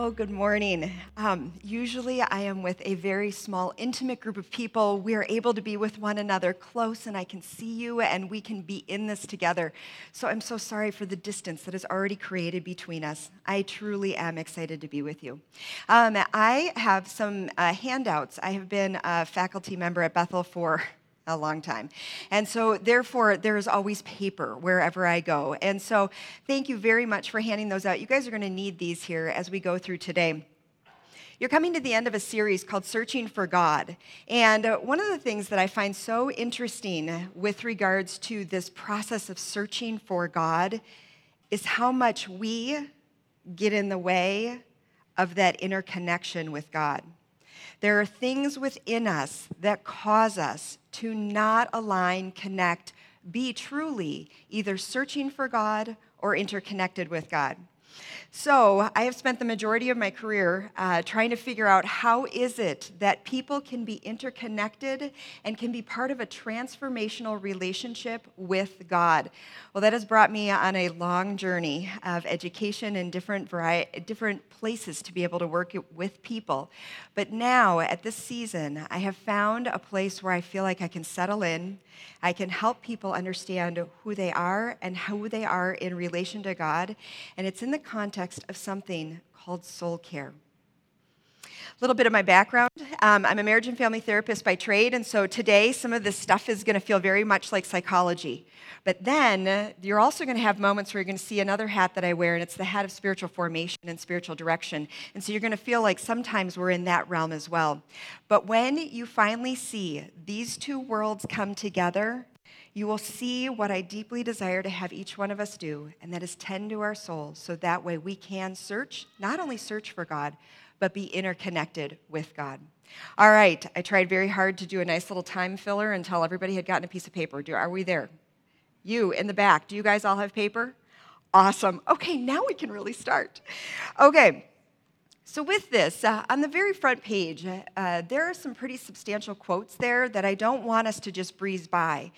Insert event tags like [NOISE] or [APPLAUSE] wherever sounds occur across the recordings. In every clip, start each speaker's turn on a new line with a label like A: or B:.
A: Oh, good morning. Um, usually, I am with a very small, intimate group of people. We are able to be with one another close, and I can see you, and we can be in this together. So, I'm so sorry for the distance that is already created between us. I truly am excited to be with you. Um, I have some uh, handouts. I have been a faculty member at Bethel for a long time. And so, therefore, there is always paper wherever I go. And so, thank you very much for handing those out. You guys are going to need these here as we go through today. You're coming to the end of a series called Searching for God. And uh, one of the things that I find so interesting with regards to this process of searching for God is how much we get in the way of that interconnection with God. There are things within us that cause us to not align, connect, be truly either searching for God or interconnected with God. So I have spent the majority of my career uh, trying to figure out how is it that people can be interconnected and can be part of a transformational relationship with God. Well, that has brought me on a long journey of education in different different places to be able to work with people. But now, at this season, I have found a place where I feel like I can settle in. I can help people understand who they are and who they are in relation to God. And it's in the context of something called soul care. A little bit of my background um, I'm a marriage and family therapist by trade, and so today some of this stuff is going to feel very much like psychology. But then you're also going to have moments where you're going to see another hat that I wear, and it's the hat of spiritual formation and spiritual direction. And so you're going to feel like sometimes we're in that realm as well. But when you finally see these two worlds come together, you will see what I deeply desire to have each one of us do, and that is tend to our souls so that way we can search, not only search for God, but be interconnected with God. All right, I tried very hard to do a nice little time filler until everybody had gotten a piece of paper. Do, are we there? You in the back, do you guys all have paper? Awesome. Okay, now we can really start. Okay, so, with this, uh, on the very front page, uh, there are some pretty substantial quotes there that I don't want us to just breeze by.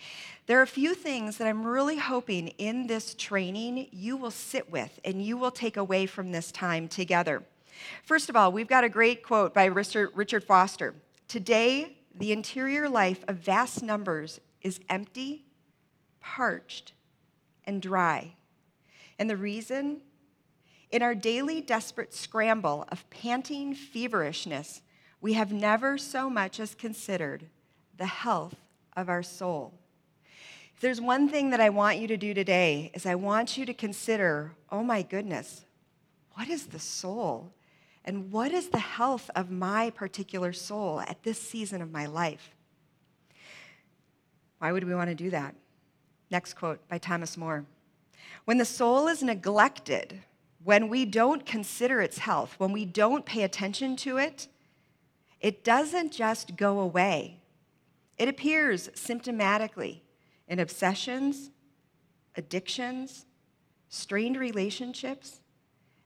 A: There are a few things that I'm really hoping in this training you will sit with and you will take away from this time together. First of all, we've got a great quote by Richard Foster Today, the interior life of vast numbers is empty, parched, and dry. And the reason in our daily desperate scramble of panting feverishness, we have never so much as considered the health of our soul. If there's one thing that I want you to do today is I want you to consider, oh my goodness, what is the soul? And what is the health of my particular soul at this season of my life? Why would we want to do that? Next quote by Thomas Moore. When the soul is neglected, when we don't consider its health, when we don't pay attention to it, it doesn't just go away. It appears symptomatically in obsessions, addictions, strained relationships,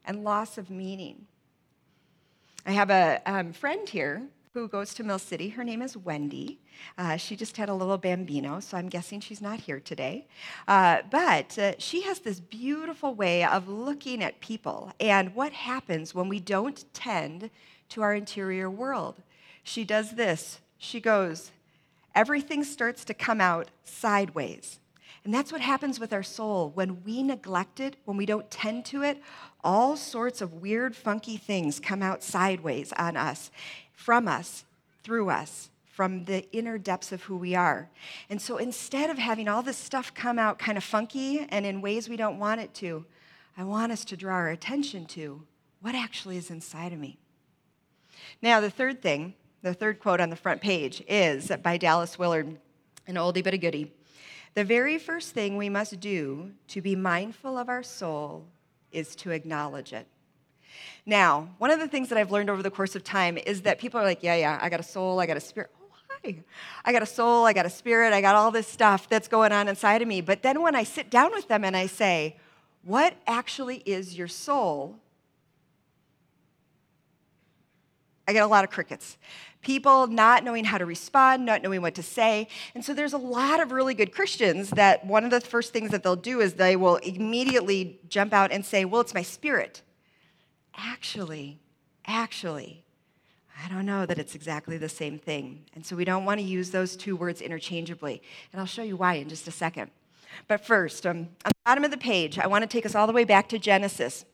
A: and loss of meaning. I have a um, friend here who goes to Mill City. Her name is Wendy. Uh, she just had a little bambino, so I'm guessing she's not here today. Uh, but uh, she has this beautiful way of looking at people and what happens when we don't tend to our interior world. She does this. She goes, everything starts to come out sideways. And that's what happens with our soul. When we neglect it, when we don't tend to it, all sorts of weird, funky things come out sideways on us from us, through us, from the inner depths of who we are. And so instead of having all this stuff come out kind of funky and in ways we don't want it to, I want us to draw our attention to what actually is inside of me. Now, the third thing, the third quote on the front page is by Dallas Willard, an oldie but a goodie. The very first thing we must do to be mindful of our soul is to acknowledge it. Now, one of the things that I've learned over the course of time is that people are like, yeah, yeah, I got a soul, I got a spirit. Oh, hi. I got a soul, I got a spirit, I got all this stuff that's going on inside of me. But then when I sit down with them and I say, what actually is your soul? I get a lot of crickets. People not knowing how to respond, not knowing what to say. And so there's a lot of really good Christians that one of the first things that they'll do is they will immediately jump out and say, Well, it's my spirit. Actually, actually, I don't know that it's exactly the same thing. And so we don't want to use those two words interchangeably. And I'll show you why in just a second. But first, um, on the bottom of the page, I want to take us all the way back to Genesis.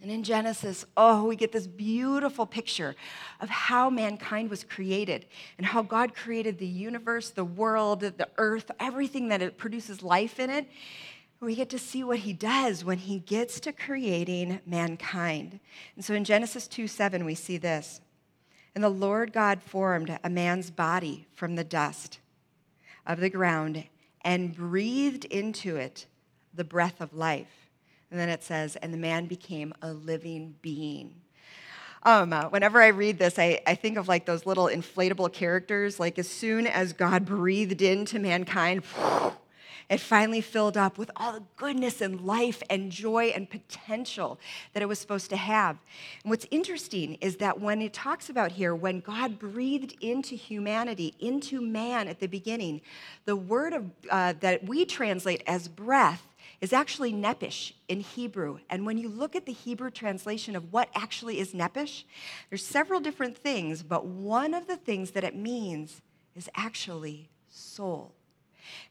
A: And in Genesis, oh, we get this beautiful picture of how mankind was created and how God created the universe, the world, the earth, everything that it produces life in it. We get to see what he does when he gets to creating mankind. And so in Genesis 2 7, we see this. And the Lord God formed a man's body from the dust of the ground and breathed into it the breath of life and then it says, and the man became a living being. Um, uh, whenever I read this, I, I think of like those little inflatable characters. Like as soon as God breathed into mankind, [LAUGHS] it finally filled up with all the goodness and life and joy and potential that it was supposed to have. And what's interesting is that when it talks about here, when God breathed into humanity, into man at the beginning, the word of, uh, that we translate as breath is actually nephesh in Hebrew. And when you look at the Hebrew translation of what actually is nephesh, there's several different things, but one of the things that it means is actually soul.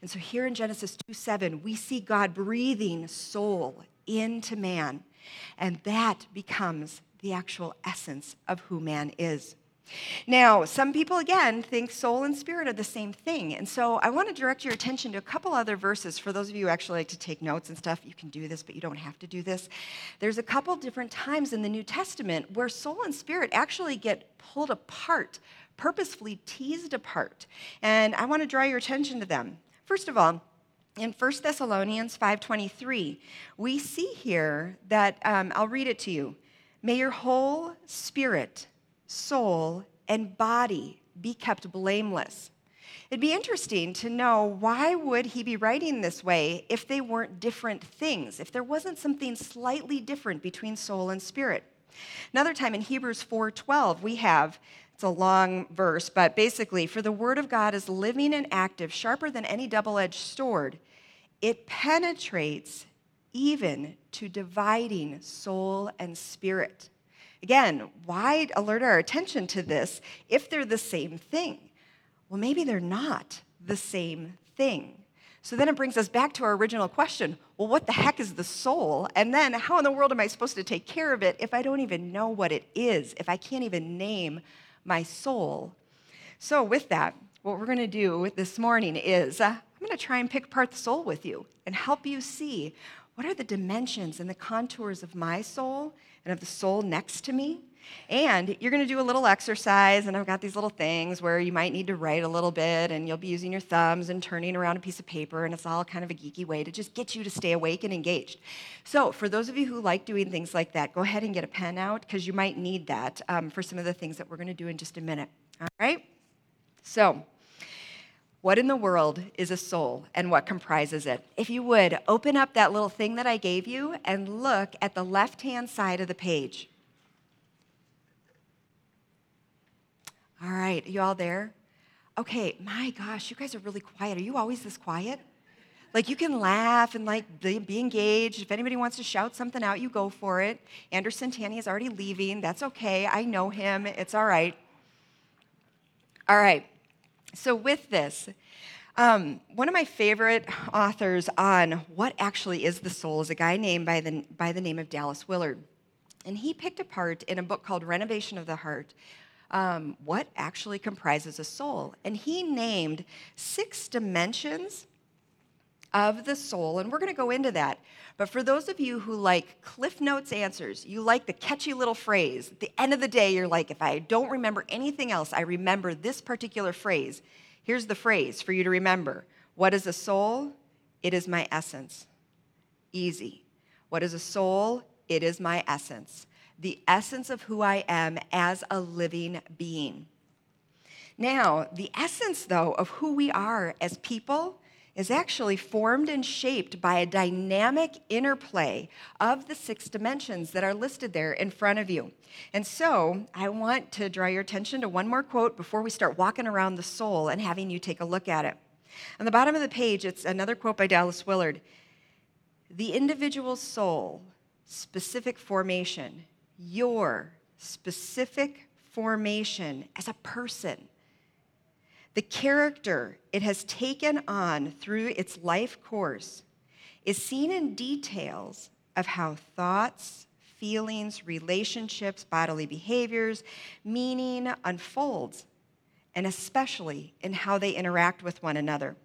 A: And so here in Genesis 2 7, we see God breathing soul into man, and that becomes the actual essence of who man is. Now, some people again think soul and spirit are the same thing. And so I want to direct your attention to a couple other verses. For those of you who actually like to take notes and stuff, you can do this, but you don't have to do this. There's a couple different times in the New Testament where soul and spirit actually get pulled apart, purposefully teased apart. And I want to draw your attention to them. First of all, in 1 Thessalonians 5.23, we see here that, um, I'll read it to you. May your whole spirit, soul, and body be kept blameless. It'd be interesting to know why would he be writing this way if they weren't different things, if there wasn't something slightly different between soul and spirit. Another time in Hebrews 4:12 we have it's a long verse, but basically, for the word of God is living and active, sharper than any double-edged sword. It penetrates even to dividing soul and spirit Again, why alert our attention to this if they're the same thing? Well, maybe they're not the same thing. So then it brings us back to our original question well, what the heck is the soul? And then how in the world am I supposed to take care of it if I don't even know what it is, if I can't even name my soul? So, with that, what we're going to do this morning is uh, I'm going to try and pick apart the soul with you and help you see what are the dimensions and the contours of my soul and of the soul next to me. And you're going to do a little exercise, and I've got these little things where you might need to write a little bit, and you'll be using your thumbs and turning around a piece of paper, and it's all kind of a geeky way to just get you to stay awake and engaged. So, for those of you who like doing things like that, go ahead and get a pen out because you might need that um, for some of the things that we're going to do in just a minute. All right? So, what in the world is a soul and what comprises it? If you would, open up that little thing that I gave you and look at the left hand side of the page. All right, you all there? Okay, my gosh, you guys are really quiet. Are you always this quiet? Like you can laugh and like be engaged. If anybody wants to shout something out, you go for it. Anderson Tanny is already leaving. That's okay. I know him. It's all right. All right. So, with this, um, one of my favorite authors on what actually is the soul is a guy named by the, by the name of Dallas Willard. And he picked apart in a book called Renovation of the Heart um, what actually comprises a soul. And he named six dimensions of the soul, and we're going to go into that. But for those of you who like Cliff Notes answers, you like the catchy little phrase, at the end of the day, you're like, if I don't remember anything else, I remember this particular phrase. Here's the phrase for you to remember What is a soul? It is my essence. Easy. What is a soul? It is my essence. The essence of who I am as a living being. Now, the essence, though, of who we are as people is actually formed and shaped by a dynamic interplay of the six dimensions that are listed there in front of you. And so I want to draw your attention to one more quote before we start walking around the soul and having you take a look at it. On the bottom of the page, it's another quote by Dallas Willard The individual soul, specific formation, your specific formation as a person. The character it has taken on through its life course is seen in details of how thoughts, feelings, relationships, bodily behaviors, meaning unfolds, and especially in how they interact with one another.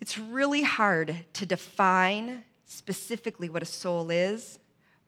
A: It's really hard to define specifically what a soul is,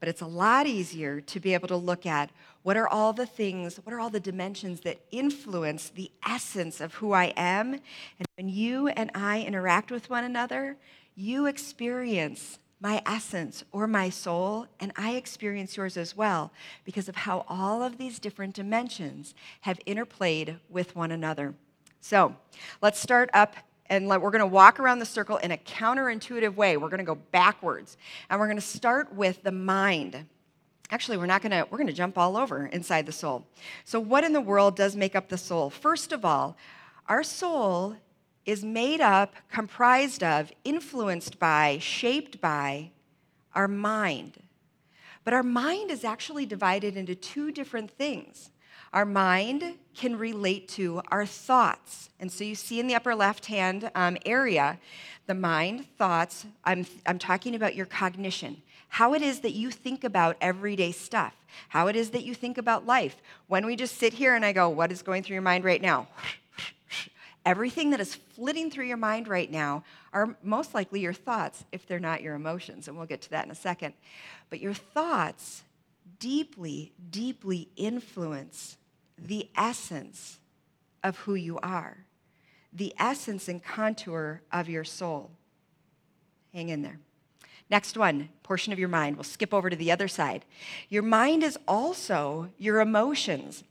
A: but it's a lot easier to be able to look at what are all the things, what are all the dimensions that influence the essence of who I am. And when you and I interact with one another, you experience my essence or my soul, and I experience yours as well because of how all of these different dimensions have interplayed with one another. So let's start up and we're going to walk around the circle in a counterintuitive way. We're going to go backwards, and we're going to start with the mind. Actually, we're not going to, we're going to jump all over inside the soul. So, what in the world does make up the soul? First of all, our soul is made up, comprised of, influenced by, shaped by our mind. But our mind is actually divided into two different things. Our mind can relate to our thoughts. And so you see in the upper left hand um, area, the mind, thoughts, I'm, I'm talking about your cognition, how it is that you think about everyday stuff, how it is that you think about life. When we just sit here and I go, What is going through your mind right now? [LAUGHS] Everything that is flitting through your mind right now are most likely your thoughts, if they're not your emotions, and we'll get to that in a second. But your thoughts deeply, deeply influence the essence of who you are, the essence and contour of your soul. Hang in there. Next one, portion of your mind. We'll skip over to the other side. Your mind is also your emotions.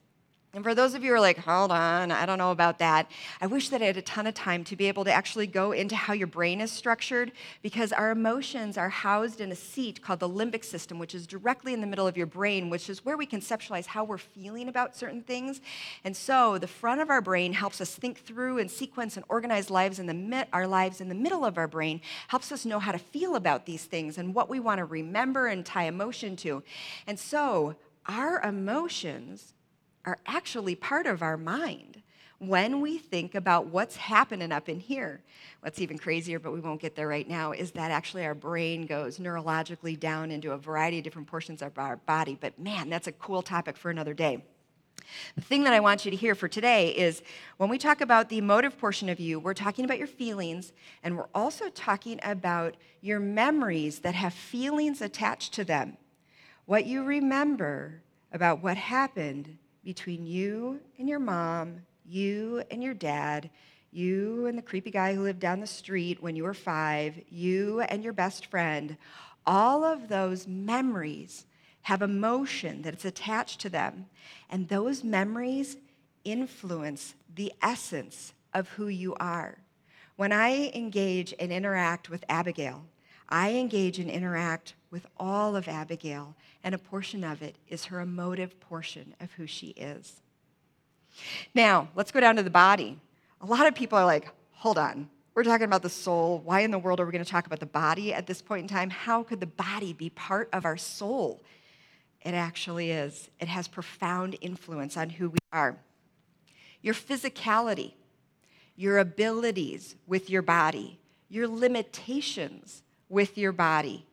A: And for those of you who are like, hold on, I don't know about that, I wish that I had a ton of time to be able to actually go into how your brain is structured because our emotions are housed in a seat called the limbic system, which is directly in the middle of your brain, which is where we conceptualize how we're feeling about certain things. And so the front of our brain helps us think through and sequence and organize lives in the our lives in the middle of our brain, helps us know how to feel about these things and what we want to remember and tie emotion to. And so our emotions are actually part of our mind when we think about what's happening up in here. What's even crazier, but we won't get there right now, is that actually our brain goes neurologically down into a variety of different portions of our body. But man, that's a cool topic for another day. The thing that I want you to hear for today is when we talk about the emotive portion of you, we're talking about your feelings, and we're also talking about your memories that have feelings attached to them. What you remember about what happened between you and your mom, you and your dad, you and the creepy guy who lived down the street when you were five, you and your best friend, all of those memories have emotion that's attached to them. And those memories influence the essence of who you are. When I engage and interact with Abigail, I engage and interact with all of Abigail, and a portion of it is her emotive portion of who she is. Now, let's go down to the body. A lot of people are like, hold on, we're talking about the soul. Why in the world are we going to talk about the body at this point in time? How could the body be part of our soul? It actually is. It has profound influence on who we are. Your physicality, your abilities with your body, your limitations with your body,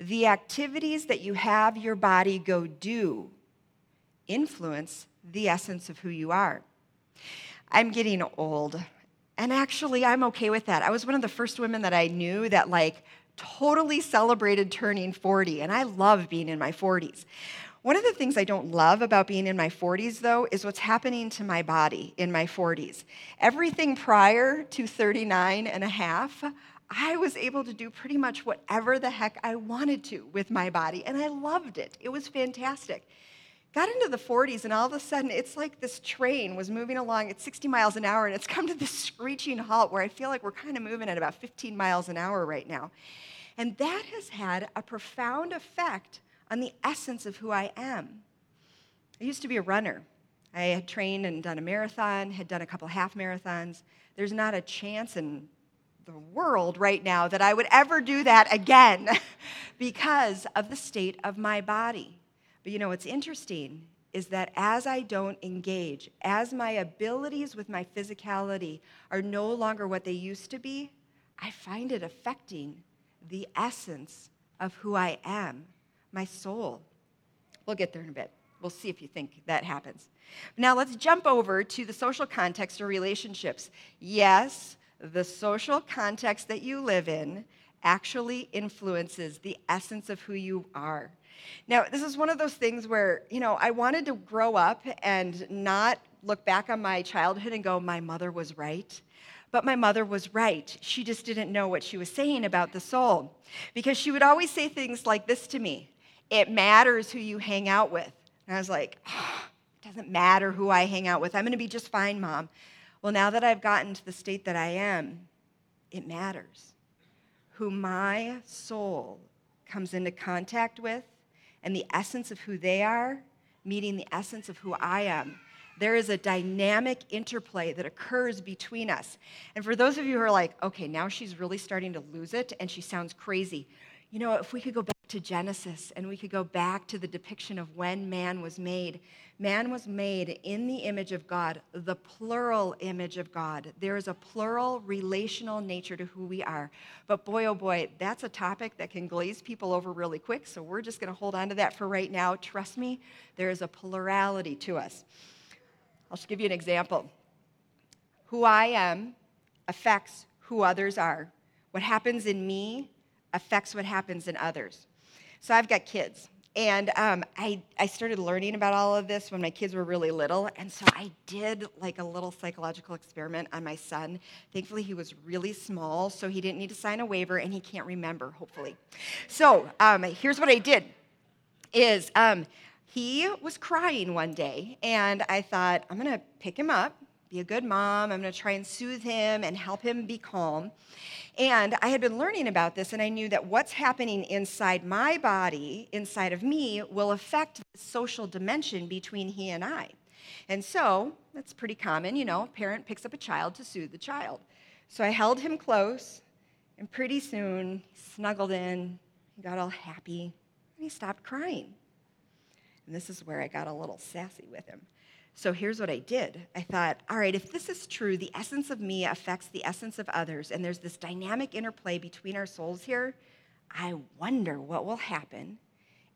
A: the activities that you have your body go do influence the essence of who you are. I'm getting old, and actually, I'm okay with that. I was one of the first women that I knew that, like, totally celebrated turning 40, and I love being in my 40s. One of the things I don't love about being in my 40s, though, is what's happening to my body in my 40s. Everything prior to 39 and a half, I was able to do pretty much whatever the heck I wanted to with my body, and I loved it. It was fantastic. Got into the 40s, and all of a sudden, it's like this train was moving along at 60 miles an hour, and it's come to this screeching halt where I feel like we're kind of moving at about 15 miles an hour right now. And that has had a profound effect on the essence of who I am. I used to be a runner. I had trained and done a marathon, had done a couple half marathons. There's not a chance in the world right now that I would ever do that again [LAUGHS] because of the state of my body. But you know what's interesting is that as I don't engage, as my abilities with my physicality are no longer what they used to be, I find it affecting the essence of who I am, my soul. We'll get there in a bit. We'll see if you think that happens. Now let's jump over to the social context or relationships. Yes, the social context that you live in actually influences the essence of who you are. Now, this is one of those things where, you know, I wanted to grow up and not look back on my childhood and go, my mother was right. But my mother was right. She just didn't know what she was saying about the soul. Because she would always say things like this to me It matters who you hang out with. And I was like, oh, it doesn't matter who I hang out with. I'm going to be just fine, mom. Well, now that I've gotten to the state that I am, it matters. Who my soul comes into contact with and the essence of who they are meeting the essence of who I am. There is a dynamic interplay that occurs between us. And for those of you who are like, okay, now she's really starting to lose it and she sounds crazy, you know, if we could go back to Genesis and we could go back to the depiction of when man was made, man was made in the image of God, the plural image of God. There is a plural relational nature to who we are. But boy, oh boy, that's a topic that can glaze people over really quick. So we're just going to hold on to that for right now. Trust me, there is a plurality to us. I'll just give you an example. Who I am affects who others are. What happens in me affects what happens in others. So I've got kids. And um, I, I started learning about all of this when my kids were really little. And so I did like a little psychological experiment on my son. Thankfully, he was really small, so he didn't need to sign a waiver, and he can't remember, hopefully. So um, here's what I did is um, he was crying one day, and I thought, I'm going to pick him up, be a good mom. I'm going to try and soothe him and help him be calm. And I had been learning about this, and I knew that what's happening inside my body, inside of me, will affect the social dimension between he and I. And so that's pretty common, you know, a parent picks up a child to soothe the child. So I held him close, and pretty soon he snuggled in, he got all happy, and he stopped crying. And this is where I got a little sassy with him. So here's what I did. I thought, all right, if this is true, the essence of me affects the essence of others, and there's this dynamic interplay between our souls here, I wonder what will happen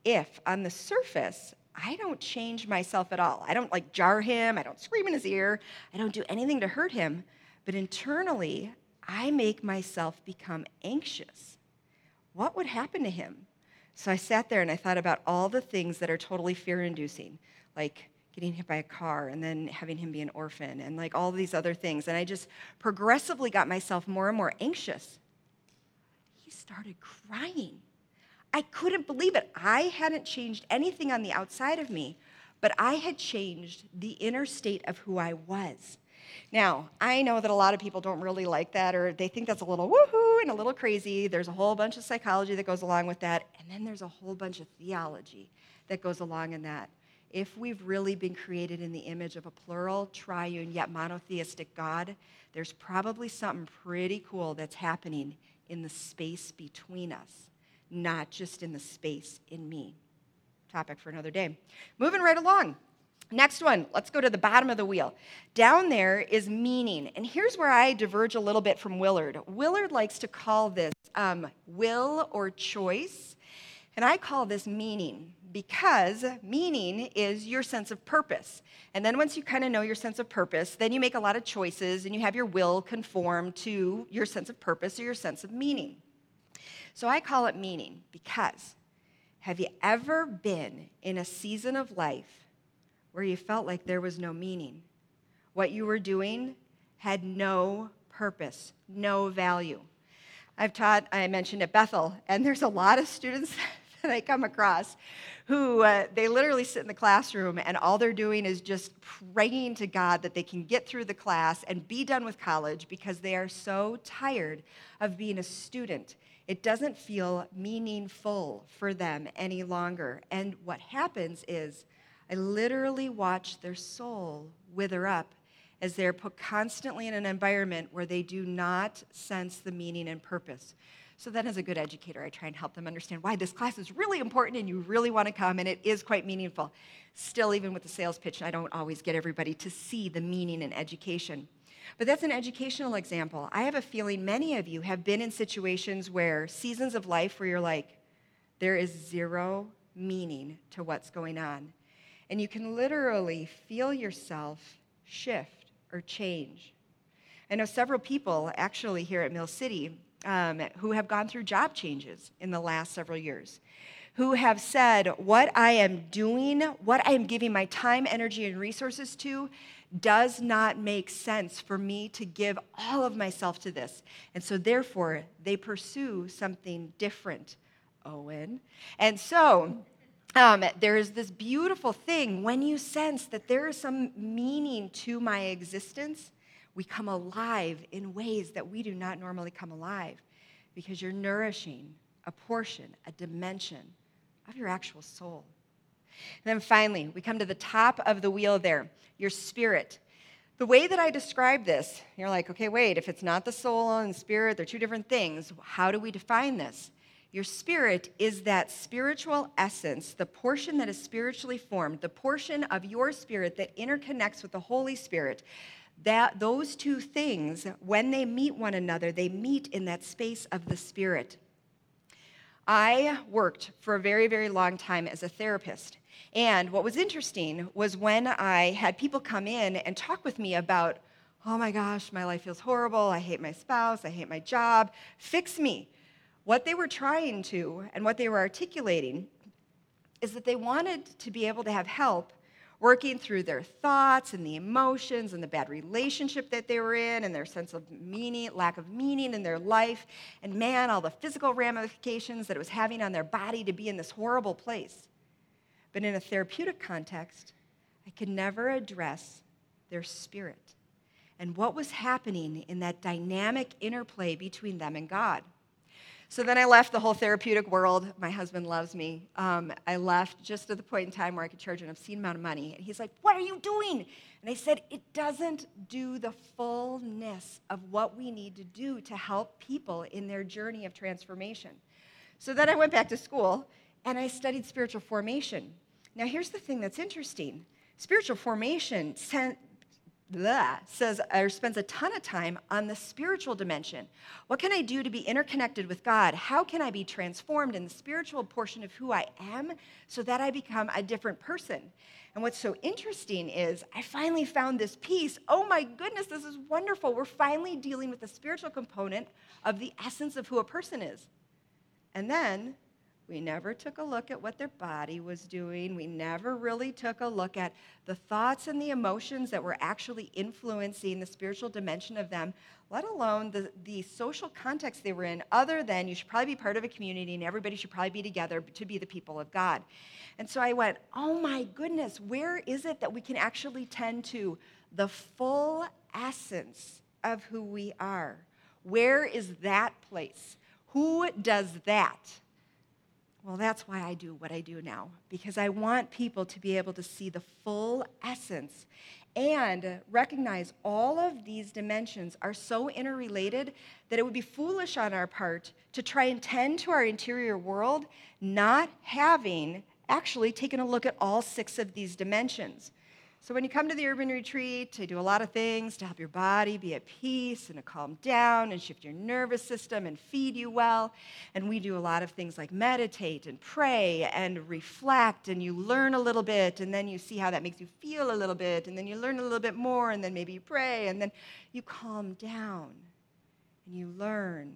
A: if on the surface I don't change myself at all. I don't like jar him, I don't scream in his ear, I don't do anything to hurt him, but internally I make myself become anxious. What would happen to him? So I sat there and I thought about all the things that are totally fear inducing, like getting hit by a car and then having him be an orphan and like all these other things. And I just progressively got myself more and more anxious. He started crying. I couldn't believe it. I hadn't changed anything on the outside of me, but I had changed the inner state of who I was. Now, I know that a lot of people don't really like that or they think that's a little woohoo and a little crazy. There's a whole bunch of psychology that goes along with that, and then there's a whole bunch of theology that goes along in that if we've really been created in the image of a plural, triune, yet monotheistic God, there's probably something pretty cool that's happening in the space between us, not just in the space in me. Topic for another day. Moving right along. Next one, let's go to the bottom of the wheel. Down there is meaning. And here's where I diverge a little bit from Willard. Willard likes to call this um, will or choice, and I call this meaning because meaning is your sense of purpose. And then once you kind of know your sense of purpose, then you make a lot of choices and you have your will conform to your sense of purpose or your sense of meaning. So I call it meaning because have you ever been in a season of life where you felt like there was no meaning? What you were doing had no purpose, no value. I've taught, I mentioned at Bethel, and there's a lot of students [LAUGHS] [LAUGHS] I come across who uh, they literally sit in the classroom and all they're doing is just praying to God that they can get through the class and be done with college because they are so tired of being a student. It doesn't feel meaningful for them any longer. And what happens is, I literally watch their soul wither up as they're put constantly in an environment where they do not sense the meaning and purpose. So then, as a good educator, I try and help them understand why this class is really important and you really want to come and it is quite meaningful. Still, even with the sales pitch, I don't always get everybody to see the meaning in education. But that's an educational example. I have a feeling many of you have been in situations where seasons of life where you're like, there is zero meaning to what's going on. And you can literally feel yourself shift or change. I know several people actually here at Mill City um, who have gone through job changes in the last several years, who have said, What I am doing, what I am giving my time, energy, and resources to, does not make sense for me to give all of myself to this. And so, therefore, they pursue something different, Owen. And so, um, there is this beautiful thing when you sense that there is some meaning to my existence, we come alive in ways that we do not normally come alive because you're nourishing a portion, a dimension of your actual soul. And then finally, we come to the top of the wheel there, your spirit. The way that I describe this, you're like, okay, wait, if it's not the soul and spirit, they're two different things. How do we define this? Your spirit is that spiritual essence, the portion that is spiritually formed, the portion of your spirit that interconnects with the Holy Spirit. That those two things, when they meet one another, they meet in that space of the spirit. I worked for a very, very long time as a therapist. And what was interesting was when I had people come in and talk with me about, oh my gosh, my life feels horrible. I hate my spouse. I hate my job. Fix me. What they were trying to and what they were articulating is that they wanted to be able to have help working through their thoughts and the emotions and the bad relationship that they were in and their sense of meaning, lack of meaning in their life, and man, all the physical ramifications that it was having on their body to be in this horrible place. But in a therapeutic context, I could never address their spirit and what was happening in that dynamic interplay between them and God. So then I left the whole therapeutic world. My husband loves me. Um, I left just at the point in time where I could charge an obscene amount of money. And he's like, What are you doing? And I said, It doesn't do the fullness of what we need to do to help people in their journey of transformation. So then I went back to school and I studied spiritual formation. Now, here's the thing that's interesting spiritual formation blah, says or spends a ton of time on the spiritual dimension. What can I do to be interconnected with God? How can I be transformed in the spiritual portion of who I am so that I become a different person? And what's so interesting is I finally found this piece. Oh my goodness, this is wonderful. We're finally dealing with the spiritual component of the essence of who a person is. And then we never took a look at what their body was doing. We never really took a look at the thoughts and the emotions that were actually influencing the spiritual dimension of them, let alone the, the social context they were in, other than you should probably be part of a community and everybody should probably be together to be the people of God. And so I went, oh my goodness, where is it that we can actually tend to the full essence of who we are? Where is that place? Who does that? Well, that's why I do what I do now, because I want people to be able to see the full essence and recognize all of these dimensions are so interrelated that it would be foolish on our part to try and tend to our interior world not having actually taken a look at all six of these dimensions. So, when you come to the urban retreat, to do a lot of things to help your body be at peace and to calm down and shift your nervous system and feed you well. And we do a lot of things like meditate and pray and reflect, and you learn a little bit, and then you see how that makes you feel a little bit, and then you learn a little bit more, and then maybe you pray, and then you calm down and you learn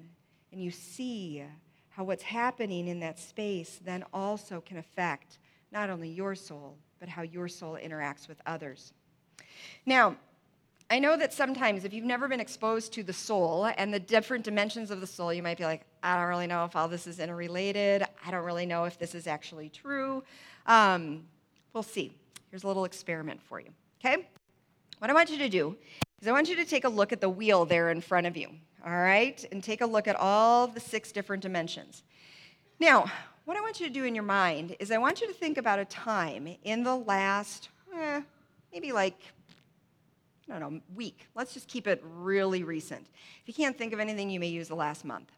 A: and you see how what's happening in that space then also can affect not only your soul but how your soul interacts with others. Now, I know that sometimes if you've never been exposed to the soul and the different dimensions of the soul, you might be like, I don't really know if all this is interrelated. I don't really know if this is actually true. Um, we'll see. Here's a little experiment for you, okay? What I want you to do is I want you to take a look at the wheel there in front of you, all right? And take a look at all the six different dimensions. Now, what I want you to do in your mind is I want you to think about a time in the last, eh, maybe like, I don't know, week. Let's just keep it really recent. If you can't think of anything, you may use the last month.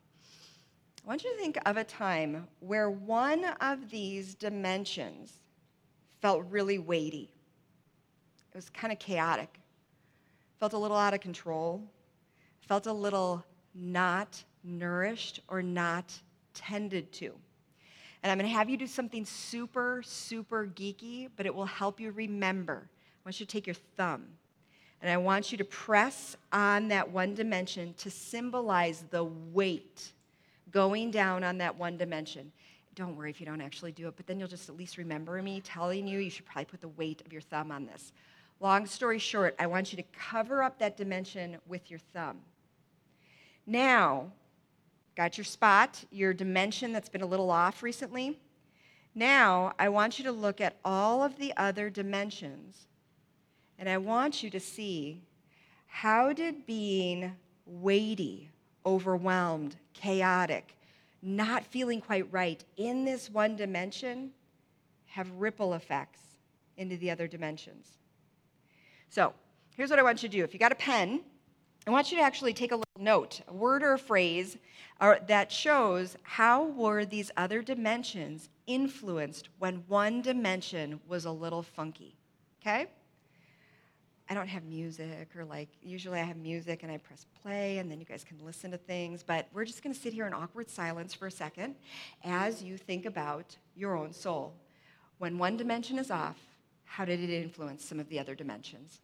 A: I want you to think of a time where one of these dimensions felt really weighty. It was kind of chaotic, felt a little out of control, felt a little not nourished or not tended to. And I'm going to have you do something super, super geeky, but it will help you remember. I want you to take your thumb and I want you to press on that one dimension to symbolize the weight going down on that one dimension. Don't worry if you don't actually do it, but then you'll just at least remember me telling you you should probably put the weight of your thumb on this. Long story short, I want you to cover up that dimension with your thumb. Now, got your spot, your dimension that's been a little off recently. Now, I want you to look at all of the other dimensions and I want you to see how did being weighty, overwhelmed, chaotic, not feeling quite right in this one dimension have ripple effects into the other dimensions. So, here's what I want you to do. If you got a pen, I want you to actually take a little note, a word or a phrase uh, that shows how were these other dimensions influenced when one dimension was a little funky. Okay? I don't have music, or like usually I have music and I press play and then you guys can listen to things. But we're just going to sit here in awkward silence for a second as you think about your own soul. When one dimension is off, how did it influence some of the other dimensions?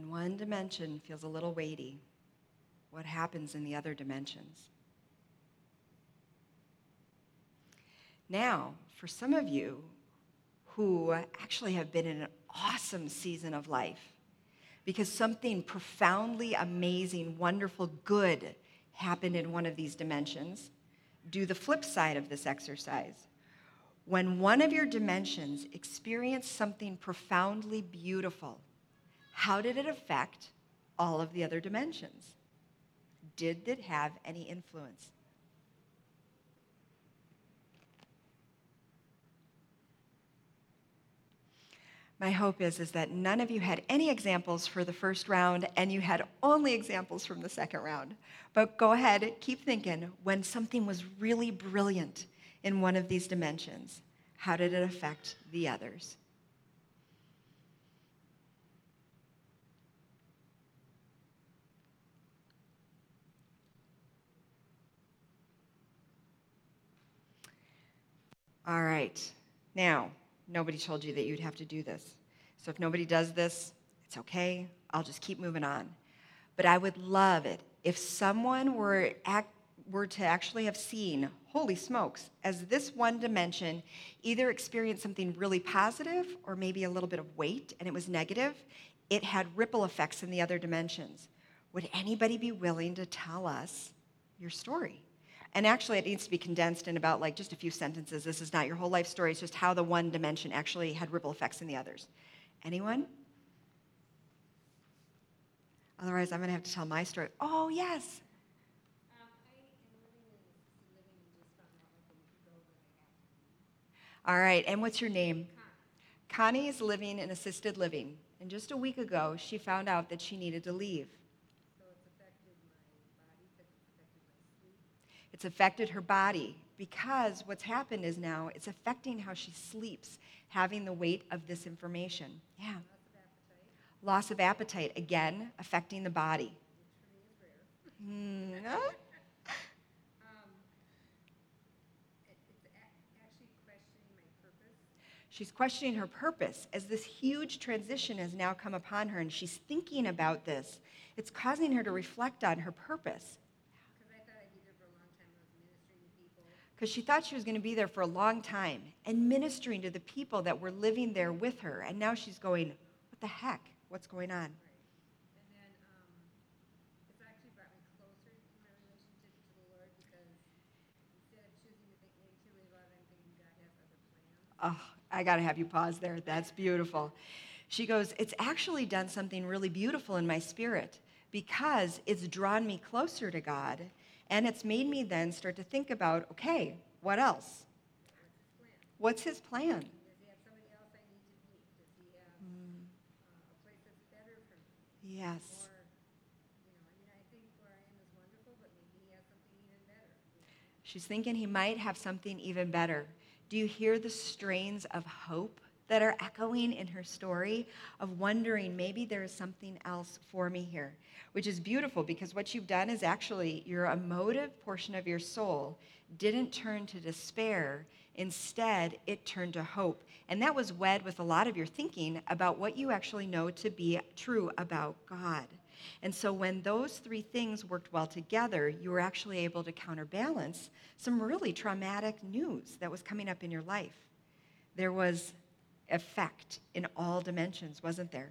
A: When one dimension feels a little weighty, what happens in the other dimensions? Now, for some of you who actually have been in an awesome season of life, because something profoundly amazing, wonderful, good happened in one of these dimensions, do the flip side of this exercise. When one of your dimensions experienced something profoundly beautiful, how did it affect all of the other dimensions? Did it have any influence? My hope is, is that none of you had any examples for the first round and you had only examples from the second round. But go ahead, keep thinking when something was really brilliant in one of these dimensions, how did it affect the others? All right. Now, nobody told you that you'd have to do this. So if nobody does this, it's okay. I'll just keep moving on. But I would love it if someone were, act, were to actually have seen, holy smokes, as this one dimension either experienced something really positive or maybe a little bit of weight and it was negative, it had ripple effects in the other dimensions. Would anybody be willing to tell us your story? And actually, it needs to be condensed in about like just a few sentences. This is not your whole life story, it's just how the one dimension actually had ripple effects in the others. Anyone? Otherwise, I'm going to have to tell my story. Oh, yes. All right, and what's your name? Connie is living in assisted living. And just a week ago, she found out that she needed to leave. It's affected her body because what's happened is now it's affecting how she sleeps, having the weight of this information. Yeah. Loss of appetite, again, affecting the body. Mm, She's questioning her purpose as this huge transition has now come upon her and she's thinking about this. It's causing her to reflect on her purpose. because she thought she was going to be there for a long time and ministering to the people that were living there with her. And now she's going, What the heck? What's going on? Oh, I got to have you pause there. That's beautiful. She goes, It's actually done something really beautiful in my spirit because it's drawn me closer to God and it's made me then start to think about okay, what else? What's his plan? Yes. She's thinking he might have something even better. Do you hear the strains of hope that are echoing in her story of wondering maybe there is something else for me here? Which is beautiful because what you've done is actually your emotive portion of your soul didn't turn to despair. Instead, it turned to hope. And that was wed with a lot of your thinking about what you actually know to be true about God. And so when those three things worked well together, you were actually able to counterbalance some really traumatic news that was coming up in your life. There was effect in all dimensions, wasn't there?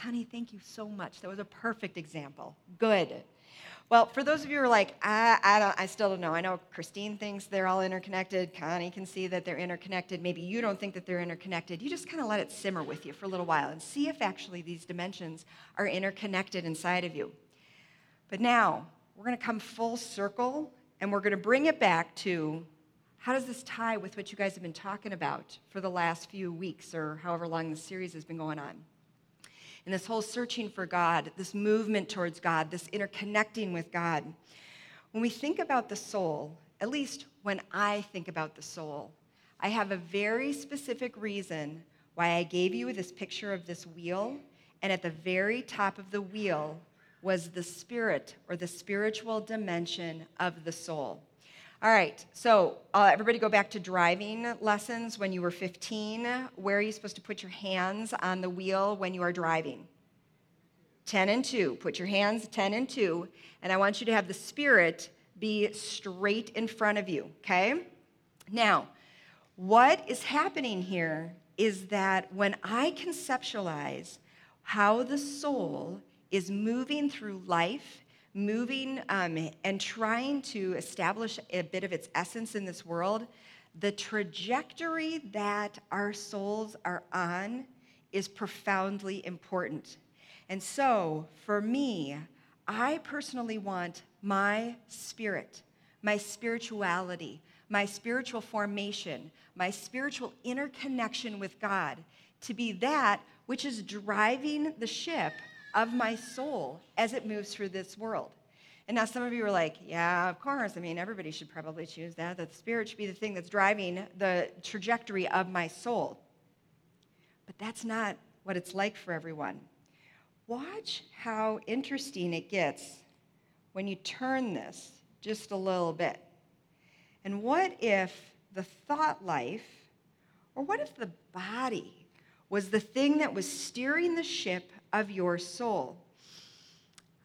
A: Connie, thank you so much. That was a perfect example. Good. Well, for those of you who are like, I, I, don't, I still don't know. I know Christine thinks they're all interconnected. Connie can see that they're interconnected. Maybe you don't think that they're interconnected. You just kind of let it simmer with you for a little while and see if actually these dimensions are interconnected inside of you. But now, we're going to come full circle and we're going to bring it back to how does this tie with what you guys have been talking about for the last few weeks or however long the series has been going on? and this whole searching for God, this movement towards God, this interconnecting with God. When we think about the soul, at least when I think about the soul, I have a very specific reason why I gave you this picture of this wheel, and at the very top of the wheel was the spirit or the spiritual dimension of the soul. All right, so uh, everybody go back to driving lessons when you were 15. Where are you supposed to put your hands on the wheel when you are driving? 10 and 2. Put your hands 10 and 2, and I want you to have the spirit be straight in front of you, okay? Now, what is happening here is that when I conceptualize how the soul is moving through life moving um, and trying to establish a bit of its essence in this world, the trajectory that our souls are on is profoundly important. And so, for me, I personally want my spirit, my spirituality, my spiritual formation, my spiritual interconnection with God to be that which is driving the ship of my soul as it moves through this world. And now some of you are like, yeah, of course. I mean, everybody should probably choose that. That the spirit should be the thing that's driving the trajectory of my soul. But that's not what it's like for everyone. Watch how interesting it gets when you turn this just a little bit. And what if the thought life, or what if the body, was the thing that was steering the ship of your soul.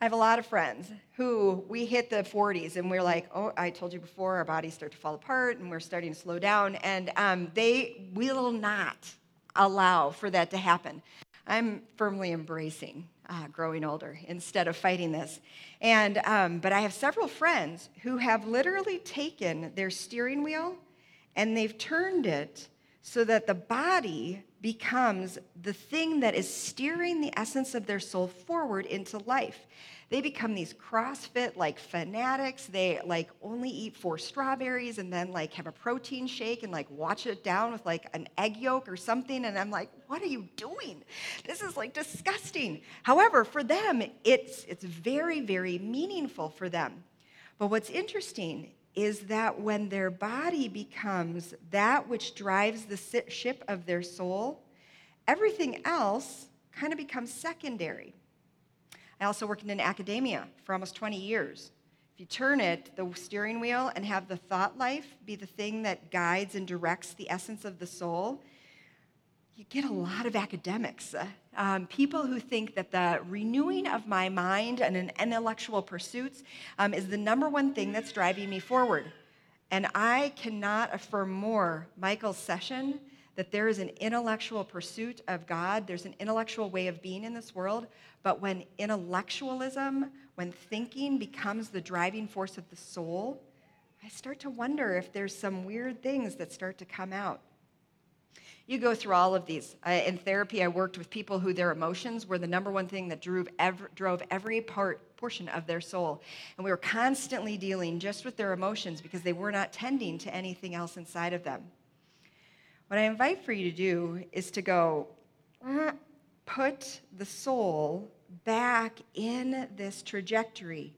A: I have a lot of friends who we hit the 40s and we're like, oh, I told you before, our bodies start to fall apart and we're starting to slow down. And um, they will not allow for that to happen. I'm firmly embracing uh, growing older instead of fighting this. And, um, but I have several friends who have literally taken their steering wheel and they've turned it so that the body becomes the thing that is steering the essence of their soul forward into life. They become these CrossFit like fanatics. They like only eat four strawberries and then like have a protein shake and like watch it down with like an egg yolk or something. And I'm like, what are you doing? This is like disgusting. However, for them, it's it's very, very meaningful for them. But what's interesting is that when their body becomes that which drives the ship of their soul, everything else kind of becomes secondary. I also worked in academia for almost 20 years. If you turn it, the steering wheel, and have the thought life be the thing that guides and directs the essence of the soul, you get a lot of academics, uh, um, people who think that the renewing of my mind and an intellectual pursuits um, is the number one thing that's driving me forward. And I cannot affirm more Michael's session that there is an intellectual pursuit of God, there's an intellectual way of being in this world, but when intellectualism, when thinking becomes the driving force of the soul, I start to wonder if there's some weird things that start to come out. You go through all of these. Uh, in therapy, I worked with people who their emotions were the number one thing that drove every, drove every part, portion of their soul. And we were constantly dealing just with their emotions because they were not tending to anything else inside of them. What I invite for you to do is to go, uh, put the soul back in this trajectory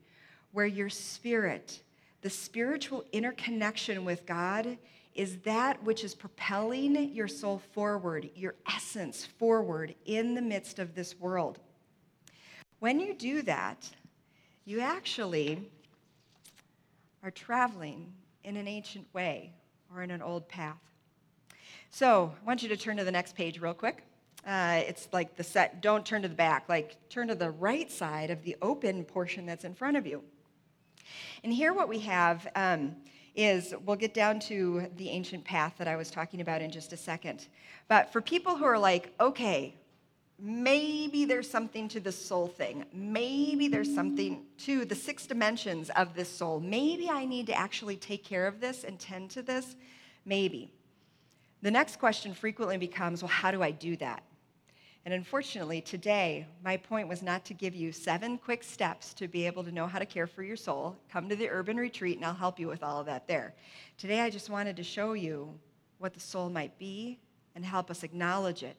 A: where your spirit, the spiritual interconnection with God, is that which is propelling your soul forward, your essence forward in the midst of this world. When you do that, you actually are traveling in an ancient way or in an old path. So I want you to turn to the next page real quick. Uh, it's like the set, don't turn to the back, like turn to the right side of the open portion that's in front of you. And here, what we have um, is we'll get down to the ancient path that I was talking about in just a second. But for people who are like, okay, maybe there's something to the soul thing, maybe there's something to the six dimensions of this soul, maybe I need to actually take care of this and tend to this, maybe. The next question frequently becomes, well, how do I do that? And unfortunately, today, my point was not to give you seven quick steps to be able to know how to care for your soul. Come to the urban retreat, and I'll help you with all of that there. Today, I just wanted to show you what the soul might be and help us acknowledge it.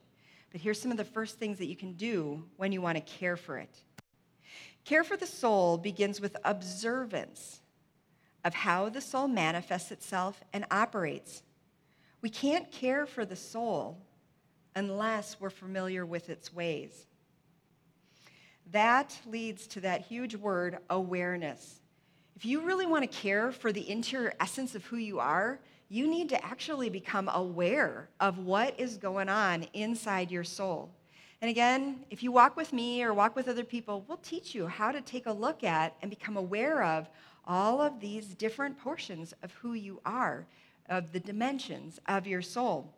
A: But here's some of the first things that you can do when you want to care for it. Care for the soul begins with observance of how the soul manifests itself and operates. We can't care for the soul unless we're familiar with its ways. That leads to that huge word, awareness. If you really want to care for the interior essence of who you are, you need to actually become aware of what is going on inside your soul. And again, if you walk with me or walk with other people, we'll teach you how to take a look at and become aware of all of these different portions of who you are, of the dimensions of your soul.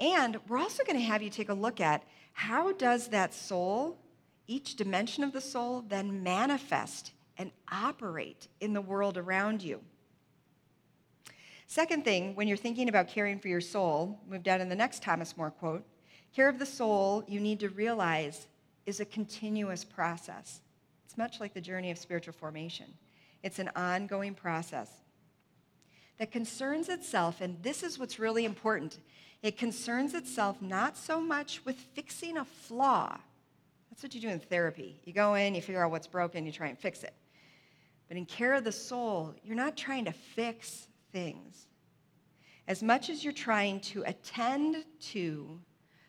A: And we're also going to have you take a look at how does that soul, each dimension of the soul, then manifest and operate in the world around you. Second thing, when you're thinking about caring for your soul, move down in the next Thomas Moore quote, care of the soul, you need to realize, is a continuous process. It's much like the journey of spiritual formation. It's an ongoing process that concerns itself, and this is what's really important it concerns itself not so much with fixing a flaw. That's what you do in therapy. You go in, you figure out what's broken, you try and fix it. But in care of the soul, you're not trying to fix things. As much as you're trying to attend to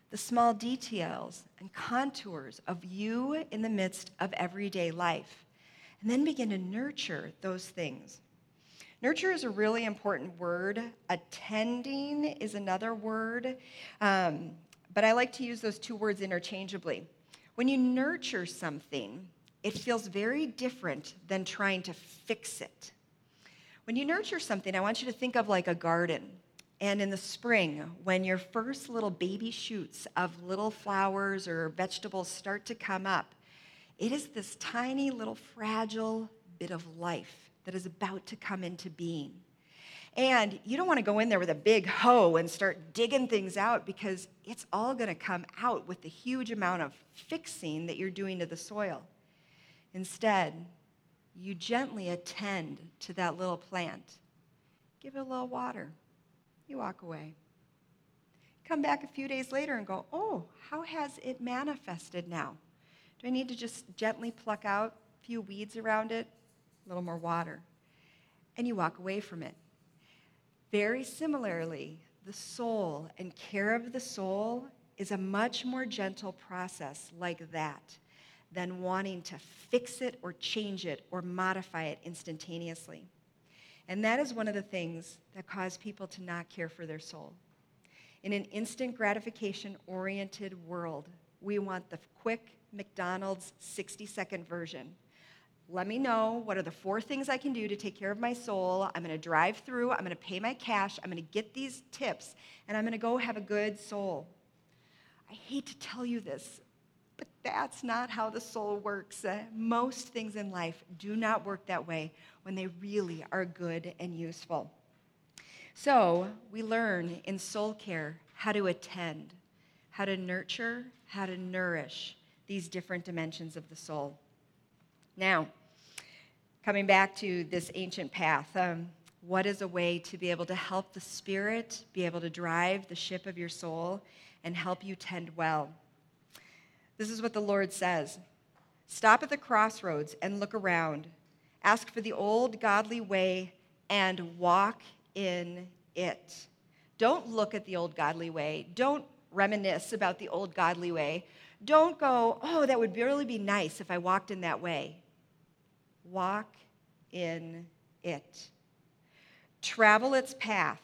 A: the small details and contours of you in the midst of everyday life, and then begin to nurture those things. Nurture is a really important word. Attending is another word. Um, but I like to use those two words interchangeably. When you nurture something, it feels very different than trying to fix it. When you nurture something, I want you to think of like a garden. And in the spring, when your first little baby shoots of little flowers or vegetables start to come up, it is this tiny little fragile bit of life that is about to come into being. And you don't want to go in there with a big hoe and start digging things out because it's all going to come out with the huge amount of fixing that you're doing to the soil. Instead, you gently attend to that little plant. Give it a little water. You walk away. Come back a few days later and go, oh, how has it manifested now? Do I need to just gently pluck out a few weeds around it? A little more water, and you walk away from it. Very similarly, the soul and care of the soul is a much more gentle process like that than wanting to fix it or change it or modify it instantaneously. And that is one of the things that cause people to not care for their soul. In an instant gratification oriented world, we want the quick McDonald's 60 second version let me know what are the four things I can do to take care of my soul. I'm going to drive through, I'm going to pay my cash, I'm going to get these tips, and I'm going to go have a good soul. I hate to tell you this, but that's not how the soul works. Uh, most things in life do not work that way when they really are good and useful. So, we learn in soul care how to attend, how to nurture, how to nourish these different dimensions of the soul. Now, coming back to this ancient path, um, what is a way to be able to help the Spirit be able to drive the ship of your soul and help you tend well? This is what the Lord says Stop at the crossroads and look around. Ask for the old godly way and walk in it. Don't look at the old godly way. Don't reminisce about the old godly way. Don't go, oh, that would really be nice if I walked in that way. Walk in it. Travel its path,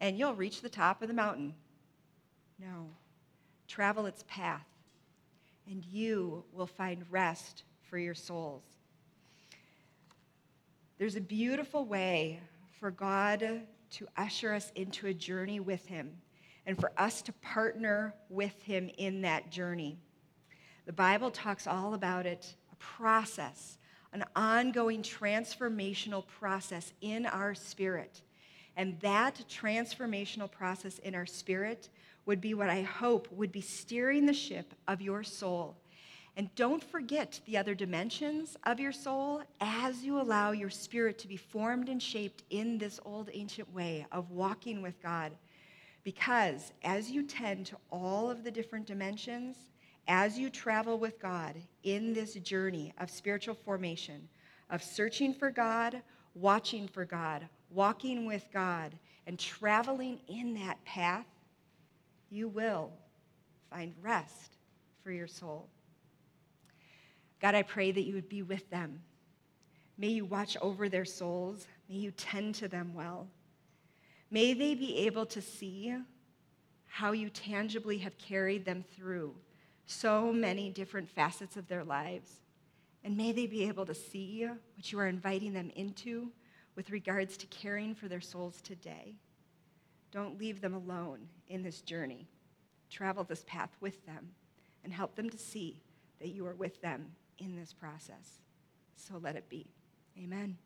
A: and you'll reach the top of the mountain. No. Travel its path, and you will find rest for your souls. There's a beautiful way for God to usher us into a journey with Him and for us to partner with Him in that journey. The Bible talks all about it process, an ongoing transformational process in our spirit. And that transformational process in our spirit would be what I hope would be steering the ship of your soul. And don't forget the other dimensions of your soul as you allow your spirit to be formed and shaped in this old ancient way of walking with God. Because as you tend to all of the different dimensions, as you travel with God in this journey of spiritual formation, of searching for God, watching for God, walking with God, and traveling in that path, you will find rest for your soul. God, I pray that you would be with them. May you watch over their souls. May you tend to them well. May they be able to see how you tangibly have carried them through so many different facets of their lives. And may they be able to see what you are inviting them into with regards to caring for their souls today. Don't leave them alone in this journey. Travel this path with them and help them to see that you are with them in this process. So let it be. Amen.